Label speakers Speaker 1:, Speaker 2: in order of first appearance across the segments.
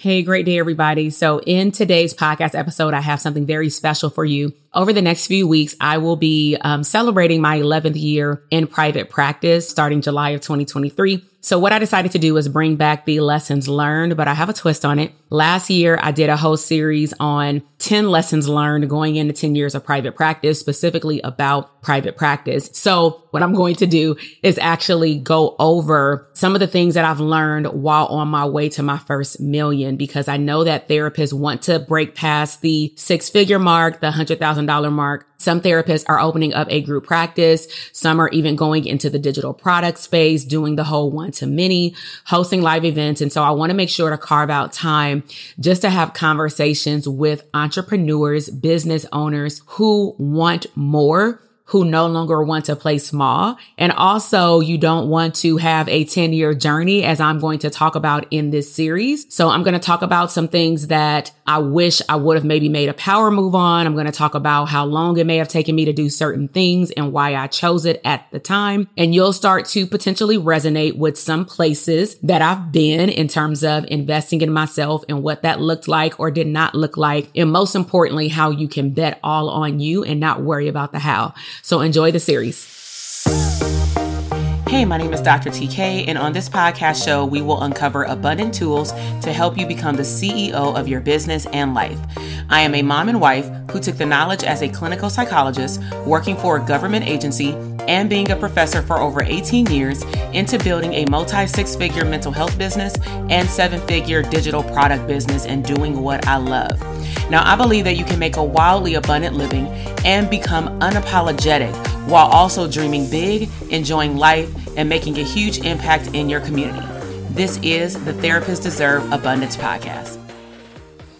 Speaker 1: Hey, great day, everybody. So in today's podcast episode, I have something very special for you. Over the next few weeks, I will be um, celebrating my 11th year in private practice starting July of 2023. So what I decided to do was bring back the lessons learned, but I have a twist on it. Last year, I did a whole series on 10 lessons learned going into 10 years of private practice, specifically about private practice. So what I'm going to do is actually go over some of the things that I've learned while on my way to my first million, because I know that therapists want to break past the six figure mark, the $100,000 mark. Some therapists are opening up a group practice. Some are even going into the digital product space, doing the whole one to many, hosting live events. And so I want to make sure to carve out time just to have conversations with entrepreneurs, business owners who want more who no longer want to play small. And also you don't want to have a 10 year journey as I'm going to talk about in this series. So I'm going to talk about some things that I wish I would have maybe made a power move on. I'm going to talk about how long it may have taken me to do certain things and why I chose it at the time. And you'll start to potentially resonate with some places that I've been in terms of investing in myself and what that looked like or did not look like. And most importantly, how you can bet all on you and not worry about the how. So enjoy the series. Hey, my name is Dr. TK, and on this podcast show, we will uncover abundant tools to help you become the CEO of your business and life. I am a mom and wife who took the knowledge as a clinical psychologist, working for a government agency, and being a professor for over 18 years into building a multi six figure mental health business and seven figure digital product business and doing what I love. Now, I believe that you can make a wildly abundant living and become unapologetic while also dreaming big, enjoying life, and making a huge impact in your community. This is the Therapists Deserve Abundance podcast.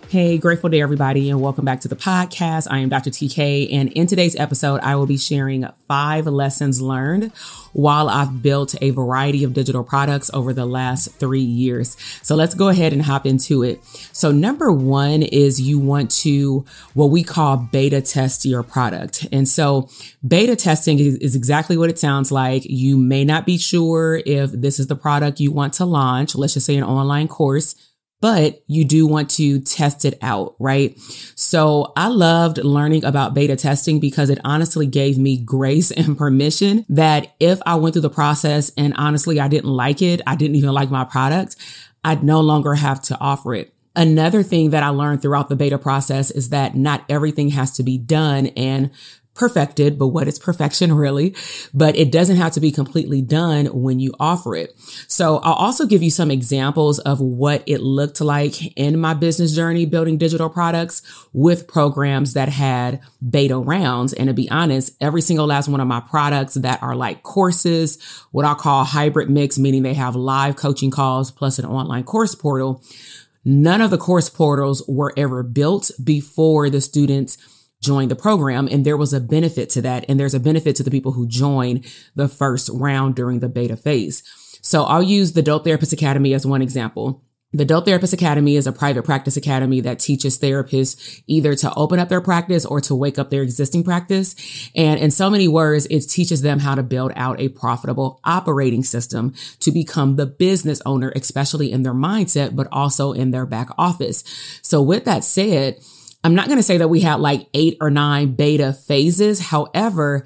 Speaker 1: Hey, grateful day, everybody, and welcome back to the podcast. I am Dr. TK, and in today's episode, I will be sharing five lessons learned while I've built a variety of digital products over the last three years. So let's go ahead and hop into it. So, number one is you want to what we call beta test your product. And so, beta testing is, exactly what it sounds like. You may not be sure if this is the product you want to launch, let's just say an online course but you do want to test it out, right? So I loved learning about beta testing because it honestly gave me grace and permission that if I went through the process and honestly I didn't like it, I didn't even like my product, I'd no longer have to offer it. Another thing that I learned throughout the beta process is that not everything has to be done and perfected, but what is perfection really? But it doesn't have to be completely done when you offer it. So I'll also give you some examples of what it looked like in my business journey building digital products with programs that had beta rounds. And to be honest, every single last one of my products that are like courses, what I call hybrid mix, meaning they have live coaching calls plus an online course portal. None of the course portals were ever built before the students join the program. And there was a benefit to that. And there's a benefit to the people who join the first round during the beta phase. So I'll use the Dope Therapist Academy as one example. The Dope Therapist Academy is a private practice academy that teaches therapists either to open up their practice or to wake up their existing practice. And in so many words, it teaches them how to build out a profitable operating system to become the business owner, especially in their mindset, but also in their back office. So with that said, I'm not going to say that we had like eight or nine beta phases. However,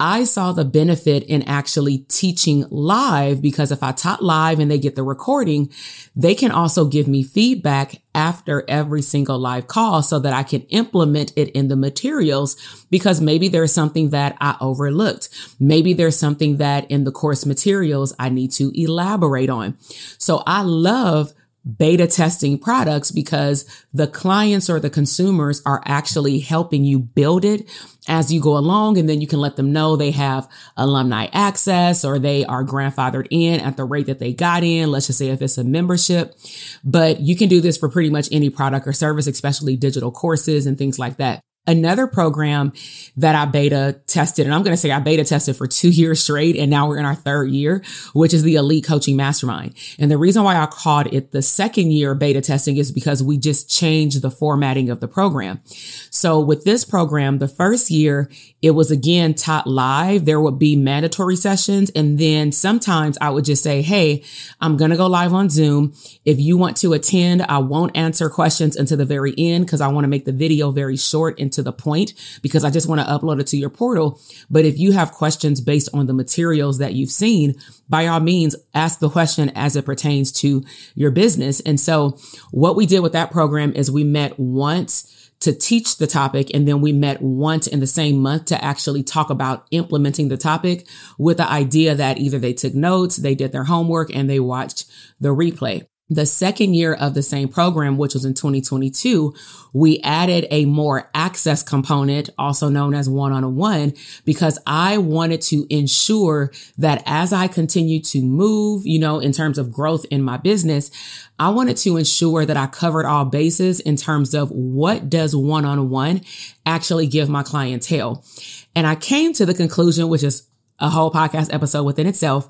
Speaker 1: I saw the benefit in actually teaching live because if I taught live and they get the recording, they can also give me feedback after every single live call so that I can implement it in the materials because maybe there's something that I overlooked. Maybe there's something that in the course materials I need to elaborate on. So I love beta testing products because the clients or the consumers are actually helping you build it as you go along. And then you can let them know they have alumni access or they are grandfathered in at the rate that they got in. Let's just say if it's a membership, but you can do this for pretty much any product or service, especially digital courses and things like that. Another program that I beta tested, and I'm going to say I beta tested for two years straight, and now we're in our third year, which is the Elite Coaching Mastermind. And the reason why I called it the second year beta testing is because we just changed the formatting of the program. So with this program, the first year, it was again taught live. There would be mandatory sessions. And then sometimes I would just say, Hey, I'm going to go live on Zoom. If you want to attend, I won't answer questions until the very end because I want to make the video very short and to the point because I just want to upload it to your portal. But if you have questions based on the materials that you've seen, by all means, ask the question as it pertains to your business. And so what we did with that program is we met once to teach the topic. And then we met once in the same month to actually talk about implementing the topic with the idea that either they took notes, they did their homework and they watched the replay the second year of the same program, which was in 2022, we added a more access component, also known as one on one, because I wanted to ensure that as I continue to move, you know, in terms of growth in my business, I wanted to ensure that I covered all bases in terms of what does one on one actually give my clientele. And I came to the conclusion, which is a whole podcast episode within itself,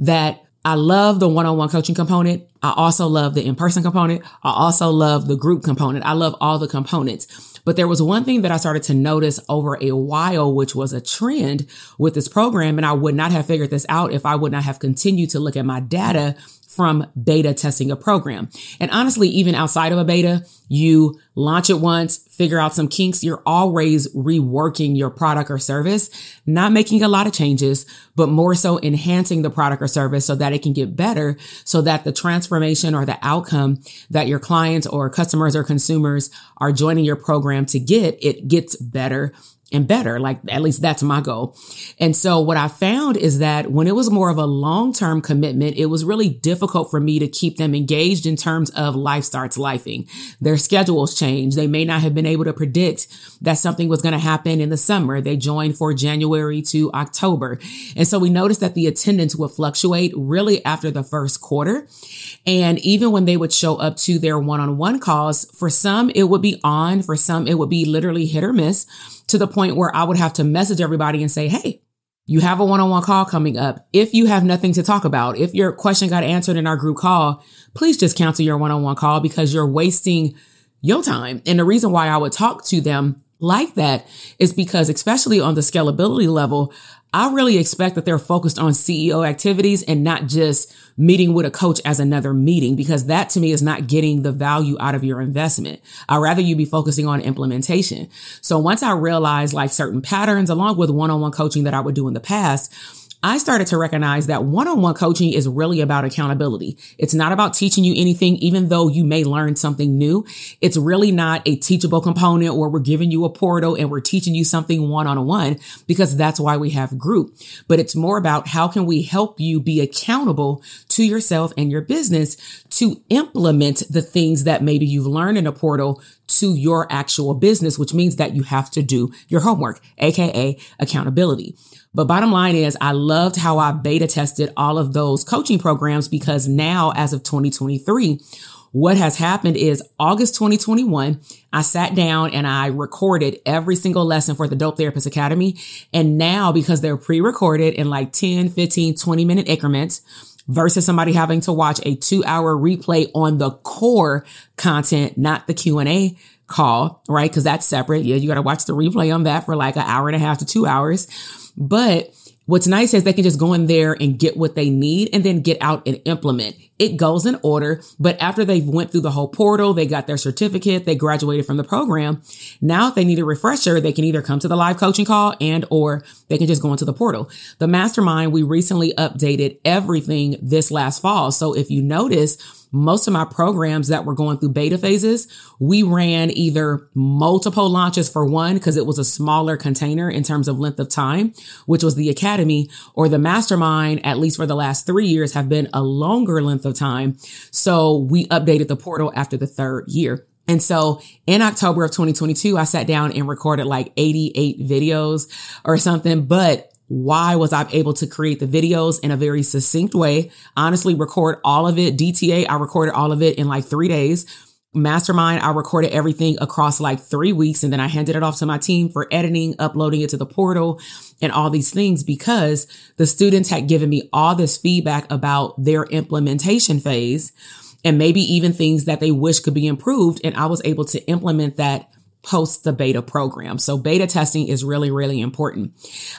Speaker 1: that I love the one-on-one coaching component. I also love the in-person component. I also love the group component. I love all the components. But there was one thing that I started to notice over a while, which was a trend with this program. And I would not have figured this out if I would not have continued to look at my data from beta testing a program. And honestly, even outside of a beta, you launch it once, figure out some kinks. You're always reworking your product or service, not making a lot of changes, but more so enhancing the product or service so that it can get better so that the transformation or the outcome that your clients or customers or consumers are joining your program to get, it gets better and better. Like at least that's my goal. And so what I found is that when it was more of a long-term commitment, it was really difficult for me to keep them engaged in terms of life starts lifing. Their schedules change. They may not have been able to predict that something was going to happen in the summer. They joined for January to October. And so we noticed that the attendance would fluctuate really after the first quarter. And even when they would show up to their one-on-one calls, for some it would be on, for some it would be literally hit or miss to the point where I would have to message everybody and say, Hey, you have a one-on-one call coming up. If you have nothing to talk about, if your question got answered in our group call, please just cancel your one-on-one call because you're wasting your time. And the reason why I would talk to them like that is because especially on the scalability level, I really expect that they're focused on CEO activities and not just meeting with a coach as another meeting, because that to me is not getting the value out of your investment. I'd rather you be focusing on implementation. So once I realized like certain patterns along with one-on-one coaching that I would do in the past, I started to recognize that one-on-one coaching is really about accountability. It's not about teaching you anything, even though you may learn something new. It's really not a teachable component where we're giving you a portal and we're teaching you something one-on-one because that's why we have group. But it's more about how can we help you be accountable to yourself and your business to implement the things that maybe you've learned in a portal to your actual business, which means that you have to do your homework, aka accountability. But bottom line is I loved how I beta tested all of those coaching programs because now as of 2023, what has happened is August 2021, I sat down and I recorded every single lesson for the Dope Therapist Academy. And now because they're pre-recorded in like 10, 15, 20 minute increments, versus somebody having to watch a two hour replay on the core content, not the Q and A call, right? Cause that's separate. Yeah. You got to watch the replay on that for like an hour and a half to two hours. But What's nice is they can just go in there and get what they need and then get out and implement. It goes in order, but after they've went through the whole portal, they got their certificate, they graduated from the program. Now if they need a refresher, they can either come to the live coaching call and or they can just go into the portal. The mastermind, we recently updated everything this last fall. So if you notice, most of my programs that were going through beta phases, we ran either multiple launches for one, because it was a smaller container in terms of length of time, which was the academy or the mastermind, at least for the last three years have been a longer length of time. So we updated the portal after the third year. And so in October of 2022, I sat down and recorded like 88 videos or something, but why was I able to create the videos in a very succinct way? Honestly, record all of it. DTA, I recorded all of it in like three days. Mastermind, I recorded everything across like three weeks and then I handed it off to my team for editing, uploading it to the portal and all these things because the students had given me all this feedback about their implementation phase and maybe even things that they wish could be improved. And I was able to implement that post the beta program. So beta testing is really, really important.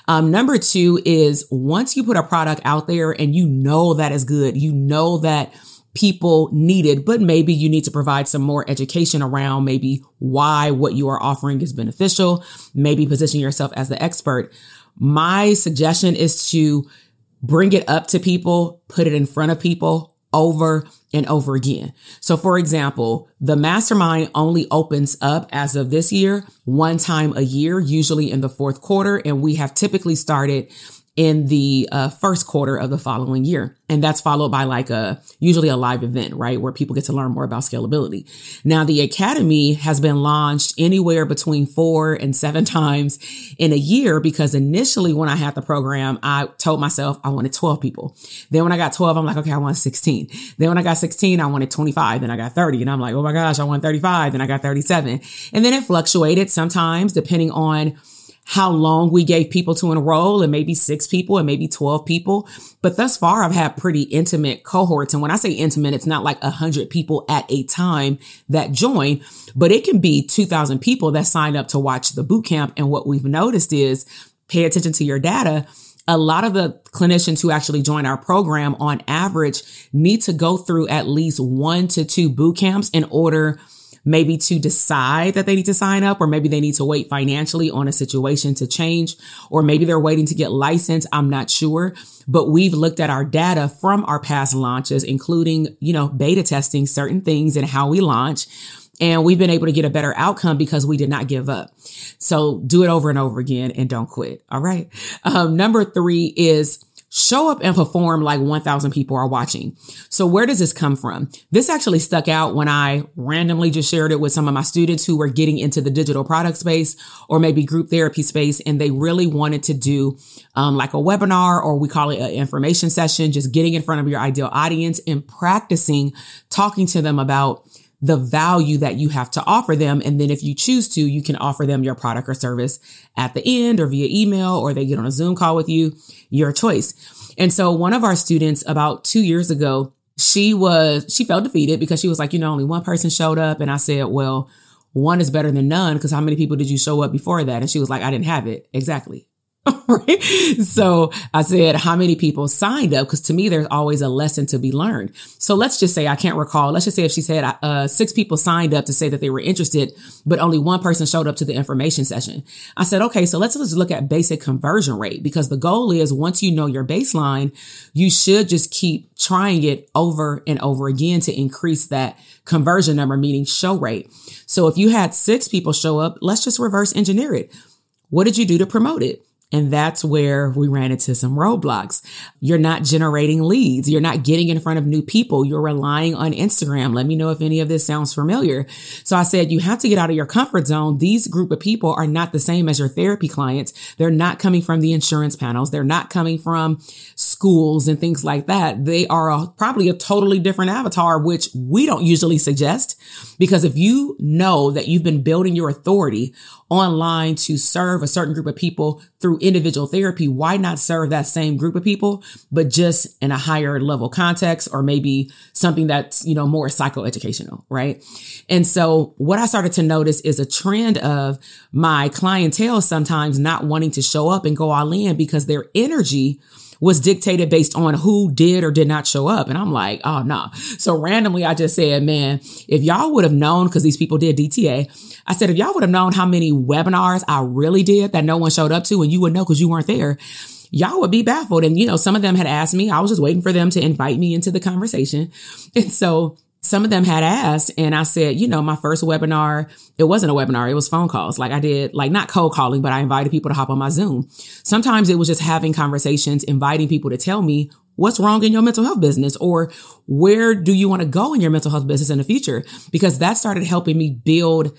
Speaker 1: Um, number two is once you put a product out there and you know that is good, you know that people needed, but maybe you need to provide some more education around maybe why what you are offering is beneficial, maybe position yourself as the expert. My suggestion is to bring it up to people, put it in front of people, over and over again. So for example, the mastermind only opens up as of this year, one time a year, usually in the fourth quarter. And we have typically started in the uh, first quarter of the following year. And that's followed by like a, usually a live event, right? Where people get to learn more about scalability. Now the academy has been launched anywhere between four and seven times in a year because initially when I had the program, I told myself I wanted 12 people. Then when I got 12, I'm like, okay, I want 16. Then when I got 16, I wanted 25. Then I got 30 and I'm like, oh my gosh, I want 35. Then I got 37. And then it fluctuated sometimes depending on how long we gave people to enroll and maybe six people and maybe 12 people. But thus far, I've had pretty intimate cohorts. And when I say intimate, it's not like a hundred people at a time that join, but it can be 2000 people that sign up to watch the boot camp. And what we've noticed is pay attention to your data. A lot of the clinicians who actually join our program on average need to go through at least one to two boot camps in order maybe to decide that they need to sign up, or maybe they need to wait financially on a situation to change, or maybe they're waiting to get licensed. I'm not sure, but we've looked at our data from our past launches, including, you know, beta testing certain things and how we launch. And we've been able to get a better outcome because we did not give up. So do it over and over again and don't quit. All right. Um, number three is show up and perform like 1000 people are watching. So where does this come from? This actually stuck out when I randomly just shared it with some of my students who were getting into the digital product space or maybe group therapy space. And they really wanted to do um, like a webinar or we call it an information session, just getting in front of your ideal audience and practicing talking to them about the value that you have to offer them. And then if you choose to, you can offer them your product or service at the end or via email or they get on a Zoom call with you, your choice. And so one of our students about two years ago, she was, she felt defeated because she was like, you know, only one person showed up. And I said, well, one is better than none because how many people did you show up before that? And she was like, I didn't have it. Exactly. right? So I said, how many people signed up? Because to me, there's always a lesson to be learned. So let's just say I can't recall. Let's just say if she said uh, six people signed up to say that they were interested, but only one person showed up to the information session. I said, okay, so let's just look at basic conversion rate because the goal is once you know your baseline, you should just keep trying it over and over again to increase that conversion number, meaning show rate. So if you had six people show up, let's just reverse engineer it. What did you do to promote it? And that's where we ran into some roadblocks. You're not generating leads. You're not getting in front of new people. You're relying on Instagram. Let me know if any of this sounds familiar. So I said, you have to get out of your comfort zone. These group of people are not the same as your therapy clients. They're not coming from the insurance panels. They're not coming from schools and things like that. They are a, probably a totally different avatar, which we don't usually suggest because if you know that you've been building your authority online to serve a certain group of people through individual therapy, why not serve that same group of people, but just in a higher level context or maybe something that's, you know, more psychoeducational, right? And so what I started to notice is a trend of my clientele sometimes not wanting to show up and go all in because their energy was dictated based on who did or did not show up. And I'm like, oh no. Nah. So randomly, I just said, man, if y'all would have known, because these people did DTA, I said, if y'all would have known how many webinars I really did that no one showed up to and you would know because you weren't there, y'all would be baffled. And, you know, some of them had asked me, I was just waiting for them to invite me into the conversation. And so some of them had asked and I said, you know, my first webinar, it wasn't a webinar. It was phone calls. Like I did, like not cold calling, but I invited people to hop on my Zoom. Sometimes it was just having conversations, inviting people to tell me what's wrong in your mental health business or where do you want to go in your mental health business in the future? Because that started helping me build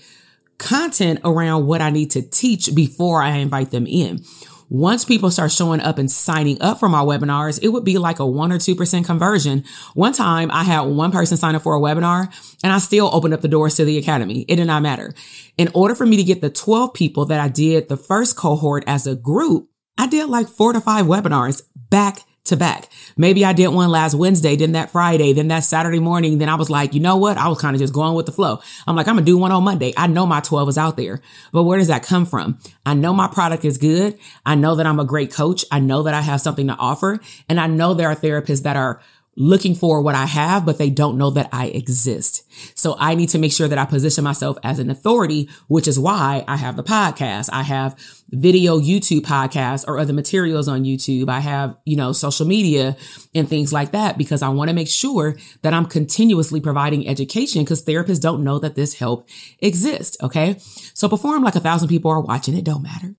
Speaker 1: content around what I need to teach before I invite them in. Once people start showing up and signing up for my webinars, it would be like a one or 2% conversion. One time I had one person sign up for a webinar and I still opened up the doors to the academy. It did not matter. In order for me to get the 12 people that I did the first cohort as a group, I did like four to five webinars back to back. Maybe I did one last Wednesday, then that Friday, then that Saturday morning. Then I was like, you know what? I was kind of just going with the flow. I'm like, I'm to do one on Monday. I know my 12 is out there, but where does that come from? I know my product is good. I know that I'm a great coach. I know that I have something to offer. And I know there are therapists that are looking for what I have, but they don't know that I exist. So I need to make sure that I position myself as an authority, which is why I have the podcast. I have video YouTube podcasts or other materials on YouTube. I have, you know, social media and things like that because I want to make sure that I'm continuously providing education because therapists don't know that this help exists. Okay. So before I'm like a thousand people are watching, it don't matter.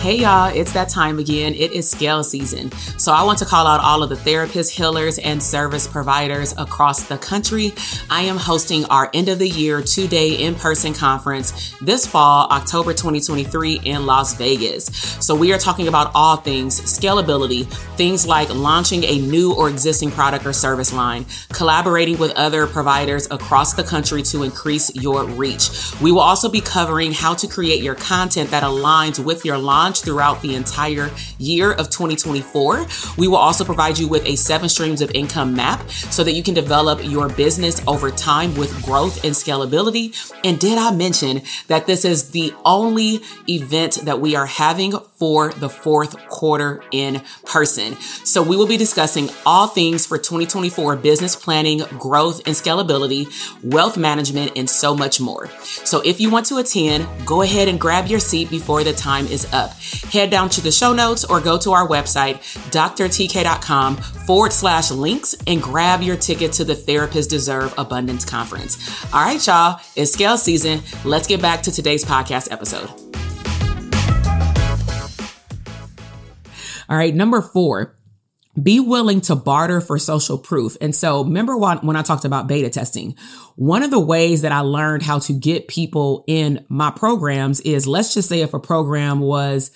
Speaker 1: Hey y'all, it's that time again. It is scale season. So I want to call out all of the therapists, healers, and service providers across the country. I am hosting our end of the year two day in person conference this fall, October 2023 in Las Vegas. So we are talking about all things scalability, things like launching a new or existing product or service line, collaborating with other providers across the country to increase your reach. We will also be covering how to create your content that aligns with your launch launch throughout the entire year of 2024. We will also provide you with a seven streams of income map so that you can develop your business over time with growth and scalability. And did I mention that this is the only event that we are having for the fourth quarter in person? So we will be discussing all things for 2024 business planning, growth and scalability, wealth management, and so much more. So if you want to attend, go ahead and grab your seat before the time is up head down to the show notes or go to our website, drtk.com forward slash links and grab your ticket to the Therapists Deserve Abundance Conference. All right, y'all, it's scale season. Let's get back to today's podcast episode. All right, number four, be willing to barter for social proof. And so remember when I talked about beta testing, one of the ways that I learned how to get people in my programs is let's just say if a program was,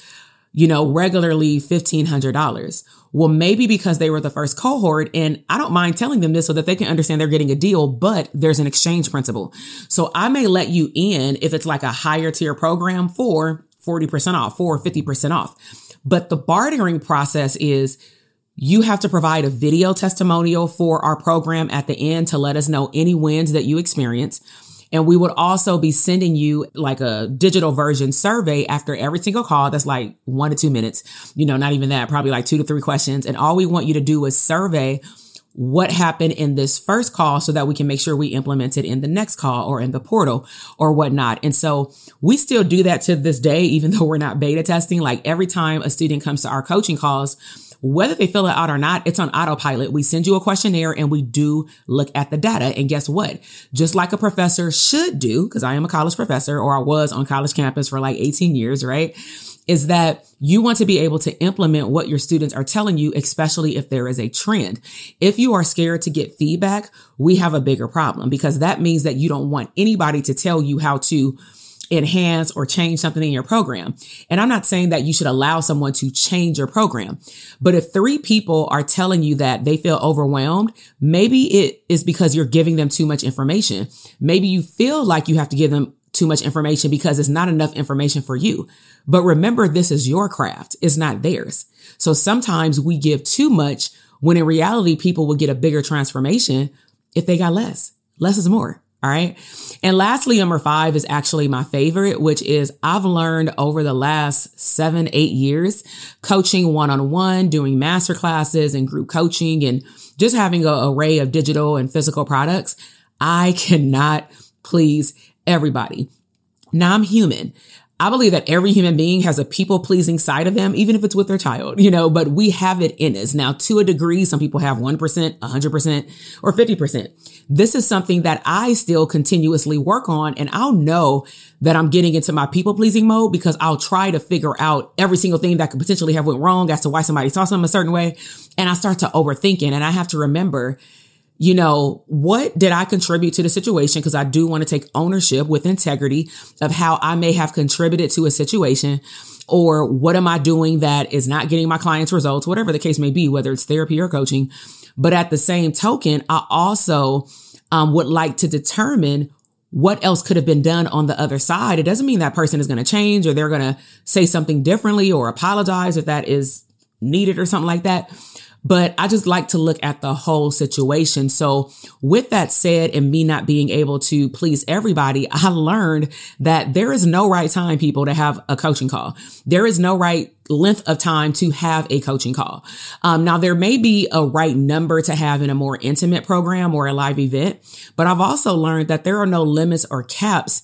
Speaker 1: you know, regularly $1,500. Well, maybe because they were the first cohort and I don't mind telling them this so that they can understand they're getting a deal, but there's an exchange principle. So I may let you in if it's like a higher tier program for 40% off, for 50% off. But the bartering process is you have to provide a video testimonial for our program at the end to let us know any wins that you experience. And we would also be sending you like a digital version survey after every single call. That's like one to two minutes, you know, not even that, probably like two to three questions. And all we want you to do is survey what happened in this first call so that we can make sure we implement it in the next call or in the portal or whatnot. And so we still do that to this day, even though we're not beta testing. Like every time a student comes to our coaching calls, whether they fill it out or not, it's on autopilot. We send you a questionnaire and we do look at the data. And guess what? Just like a professor should do, because I am a college professor or I was on college campus for like 18 years, right? Is that you want to be able to implement what your students are telling you, especially if there is a trend. If you are scared to get feedback, we have a bigger problem because that means that you don't want anybody to tell you how to enhance or change something in your program. And I'm not saying that you should allow someone to change your program, but if three people are telling you that they feel overwhelmed, maybe it is because you're giving them too much information. Maybe you feel like you have to give them too much information because it's not enough information for you. But remember, this is your craft. It's not theirs. So sometimes we give too much when in reality, people will get a bigger transformation if they got less. Less is more. All right. And lastly, number five is actually my favorite, which is I've learned over the last seven, eight years, coaching one on one, doing master classes and group coaching and just having an array of digital and physical products. I cannot please everybody. Now I'm human. I believe that every human being has a people pleasing side of them, even if it's with their child, you know, but we have it in us. Now, to a degree, some people have 1%, 100%, or 50%. This is something that I still continuously work on. And I'll know that I'm getting into my people pleasing mode because I'll try to figure out every single thing that could potentially have went wrong as to why somebody saw something a certain way. And I start to overthinking and I have to remember you know, what did I contribute to the situation? Because I do want to take ownership with integrity of how I may have contributed to a situation or what am I doing that is not getting my clients results, whatever the case may be, whether it's therapy or coaching. But at the same token, I also um, would like to determine what else could have been done on the other side. It doesn't mean that person is going to change or they're going to say something differently or apologize if that is needed or something like that. But I just like to look at the whole situation. So with that said, and me not being able to please everybody, I learned that there is no right time, people, to have a coaching call. There is no right length of time to have a coaching call. Um, now there may be a right number to have in a more intimate program or a live event, but I've also learned that there are no limits or caps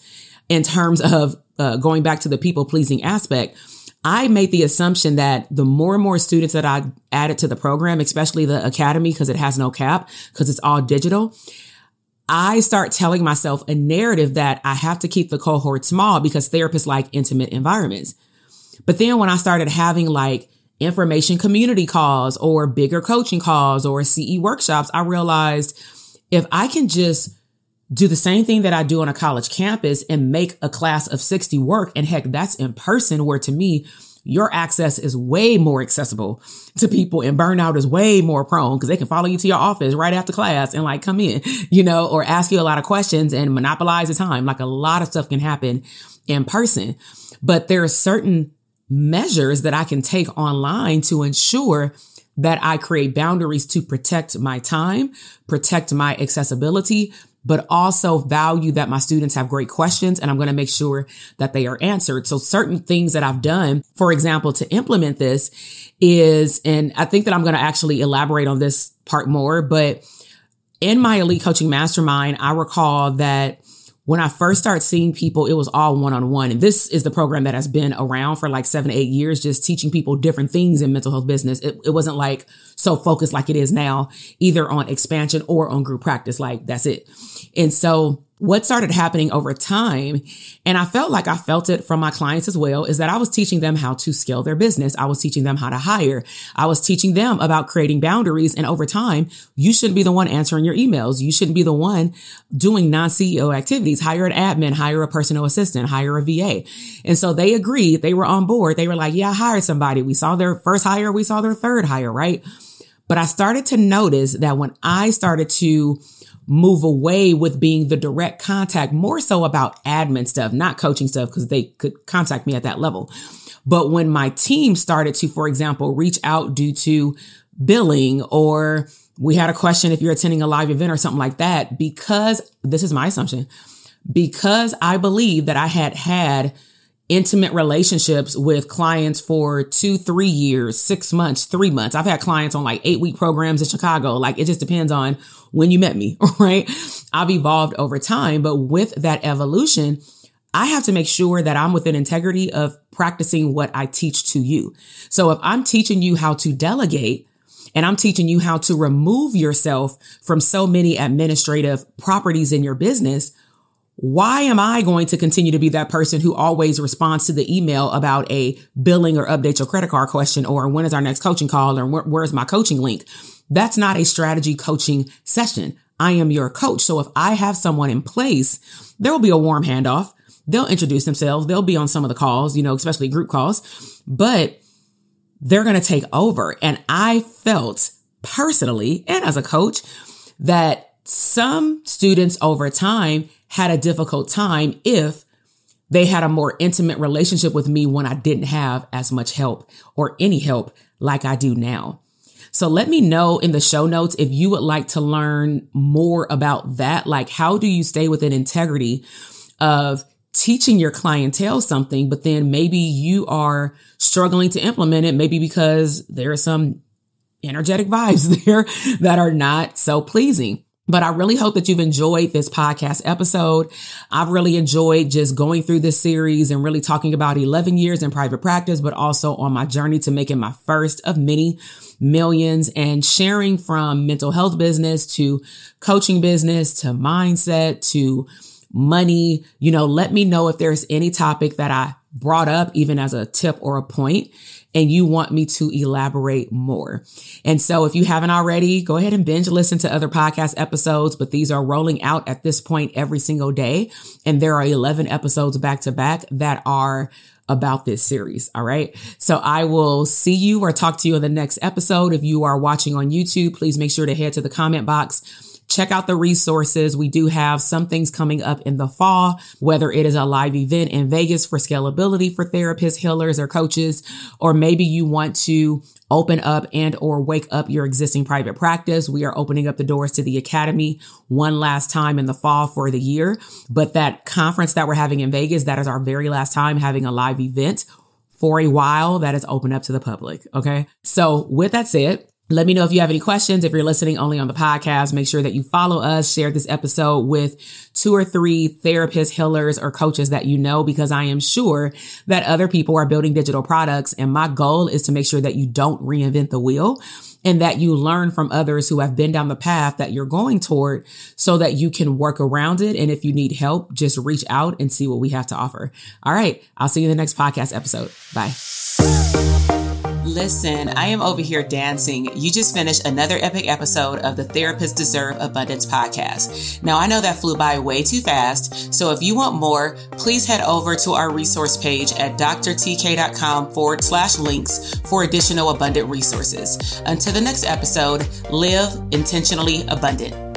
Speaker 1: in terms of uh, going back to the people pleasing aspect I made the assumption that the more and more students that I added to the program, especially the academy, because it has no cap, because it's all digital, I start telling myself a narrative that I have to keep the cohort small because therapists like intimate environments. But then when I started having like information community calls or bigger coaching calls or CE workshops, I realized if I can just do the same thing that I do on a college campus and make a class of 60 work. And heck, that's in person where to me, your access is way more accessible to people and burnout is way more prone because they can follow you to your office right after class and like come in, you know, or ask you a lot of questions and monopolize the time. Like a lot of stuff can happen in person, but there are certain measures that I can take online to ensure that I create boundaries to protect my time, protect my accessibility, but also value that my students have great questions and I'm going to make sure that they are answered. So certain things that I've done, for example, to implement this is, and I think that I'm going to actually elaborate on this part more, but in my elite coaching mastermind, I recall that when I first started seeing people, it was all one on one. And this is the program that has been around for like seven, eight years, just teaching people different things in mental health business. It, it wasn't like so focused like it is now, either on expansion or on group practice. Like that's it. And so what started happening over time, and I felt like I felt it from my clients as well, is that I was teaching them how to scale their business. I was teaching them how to hire. I was teaching them about creating boundaries. And over time, you shouldn't be the one answering your emails. You shouldn't be the one doing non-CEO activities. Hire an admin, hire a personal assistant, hire a VA. And so they agreed. They were on board. They were like, yeah, I hired somebody. We saw their first hire. We saw their third hire, right? But I started to notice that when I started to move away with being the direct contact, more so about admin stuff, not coaching stuff, because they could contact me at that level. But when my team started to, for example, reach out due to billing or we had a question if you're attending a live event or something like that, because this is my assumption, because I believe that I had had intimate relationships with clients for two, three years, six months, three months. I've had clients on like eight week programs in Chicago. Like it just depends on when you met me, right? I've evolved over time, but with that evolution, I have to make sure that I'm within integrity of practicing what I teach to you. So if I'm teaching you how to delegate, and I'm teaching you how to remove yourself from so many administrative properties in your business why am I going to continue to be that person who always responds to the email about a billing or update your credit card question or when is our next coaching call or where, where's my coaching link? That's not a strategy coaching session. I am your coach. So if I have someone in place, there will be a warm handoff. They'll introduce themselves. They'll be on some of the calls, you know, especially group calls, but they're going to take over. And I felt personally and as a coach that some students over time had a difficult time if they had a more intimate relationship with me when I didn't have as much help or any help like I do now. So let me know in the show notes if you would like to learn more about that. Like, how do you stay within integrity of teaching your clientele something, but then maybe you are struggling to implement it, maybe because there are some energetic vibes there that are not so pleasing. But I really hope that you've enjoyed this podcast episode. I've really enjoyed just going through this series and really talking about 11 years in private practice, but also on my journey to making my first of many millions and sharing from mental health business to coaching business to mindset to money. You know, let me know if there's any topic that I brought up even as a tip or a point and you want me to elaborate more. And so if you haven't already, go ahead and binge listen to other podcast episodes, but these are rolling out at this point every single day. And there are 11 episodes back to back that are about this series. All right. So I will see you or talk to you in the next episode. If you are watching on YouTube, please make sure to head to the comment box check out the resources. We do have some things coming up in the fall, whether it is a live event in Vegas for scalability for therapists, healers, or coaches, or maybe you want to open up and or wake up your existing private practice. We are opening up the doors to the academy one last time in the fall for the year. But that conference that we're having in Vegas, that is our very last time having a live event for a while that is open up to the public. Okay. So with that said, let me know if you have any questions. If you're listening only on the podcast, make sure that you follow us, share this episode with two or three therapists, healers, or coaches that you know, because I am sure that other people are building digital products. And my goal is to make sure that you don't reinvent the wheel and that you learn from others who have been down the path that you're going toward so that you can work around it. And if you need help, just reach out and see what we have to offer. All right. I'll see you in the next podcast episode. Bye. Listen, I am over here dancing. You just finished another epic episode of the Therapists Deserve Abundance podcast. Now, I know that flew by way too fast, so if you want more, please head over to our resource page at drtk.com forward slash links for additional abundant resources. Until the next episode, live intentionally abundant.